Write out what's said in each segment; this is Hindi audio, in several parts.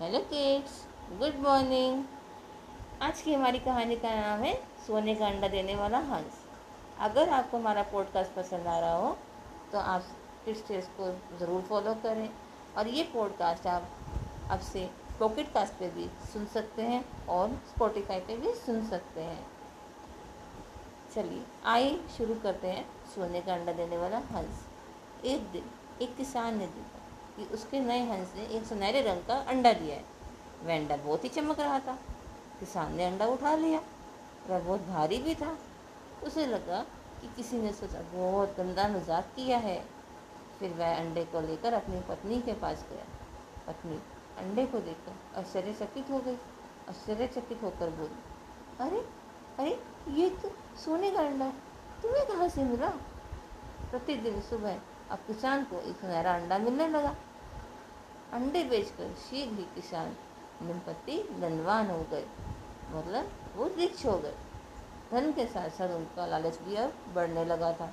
Hello kids, good morning. आज की हमारी कहानी का नाम है सोने का अंडा देने वाला हंस। अगर आपको हमारा पॉडकास्ट पसंद आ रहा हो तो आप किड्स टेस्ट को ज़रूर फॉलो करें। और ये पॉडकास्ट आप अब से पॉकेट कास्ट पे भी सुन सकते हैं और स्पॉटिफाई पे भी सुन सकते हैं। चलिए, आइए शुरू करते हैं सोने का अंडा देने वाला हंस। एक दिन, एक किसान ने देखा। कि उसके नए हंस ने एक सुनहरे रंग का अंडा दिया है। वह अंडा बहुत ही चमक रहा था। किसान ने अंडा उठा लिया, वह बहुत भारी भी था। उसे लगा कि किसी ने सोचा बहुत गंदा मज़ाक किया है। फिर वह अंडे को लेकर अपनी पत्नी के पास गया। पत्नी अंडे को देखकर आश्चर्यचकित हो गई। आश्चर्यचकित होकर बोली, अरे अरे, ये तो सोने का अंडा तुम्हें कहाँ से मिला? प्रतिदिन सुबह अब किसान को एक सुनहरा अंडा मिलने लगा। अंडे बेचकर शीघ्र ही किसान निम्पति धनवान हो गए। मतलब वो रिच हो गए। धन के साथ साथ उनका लालच भी अब बढ़ने लगा था।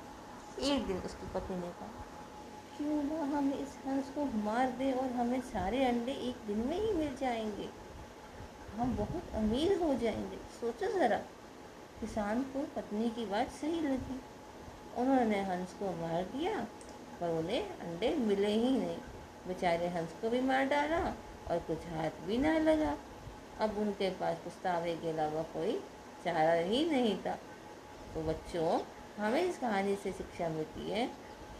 एक दिन उसकी पत्नी ने कहा, क्यों ना हम इस हंस को मार दें और हमें सारे अंडे एक दिन में ही मिल जाएँगे। हम बहुत अमीर हो जाएँगे। सोचो ज़रा। किसान को पत्नी की बात सही लगी। उन्होंने हंस को मार दिया, पर उन्हें अंडे मिले ही नहीं। बेचारे हंस को भी मार डाला और कुछ हाथ भी ना लगा। अब उनके पास पछतावे के अलावा कोई चारा ही नहीं था। तो बच्चों, हमें इस कहानी से शिक्षा मिलती है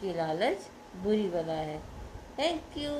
कि लालच बुरी बला है। Thank you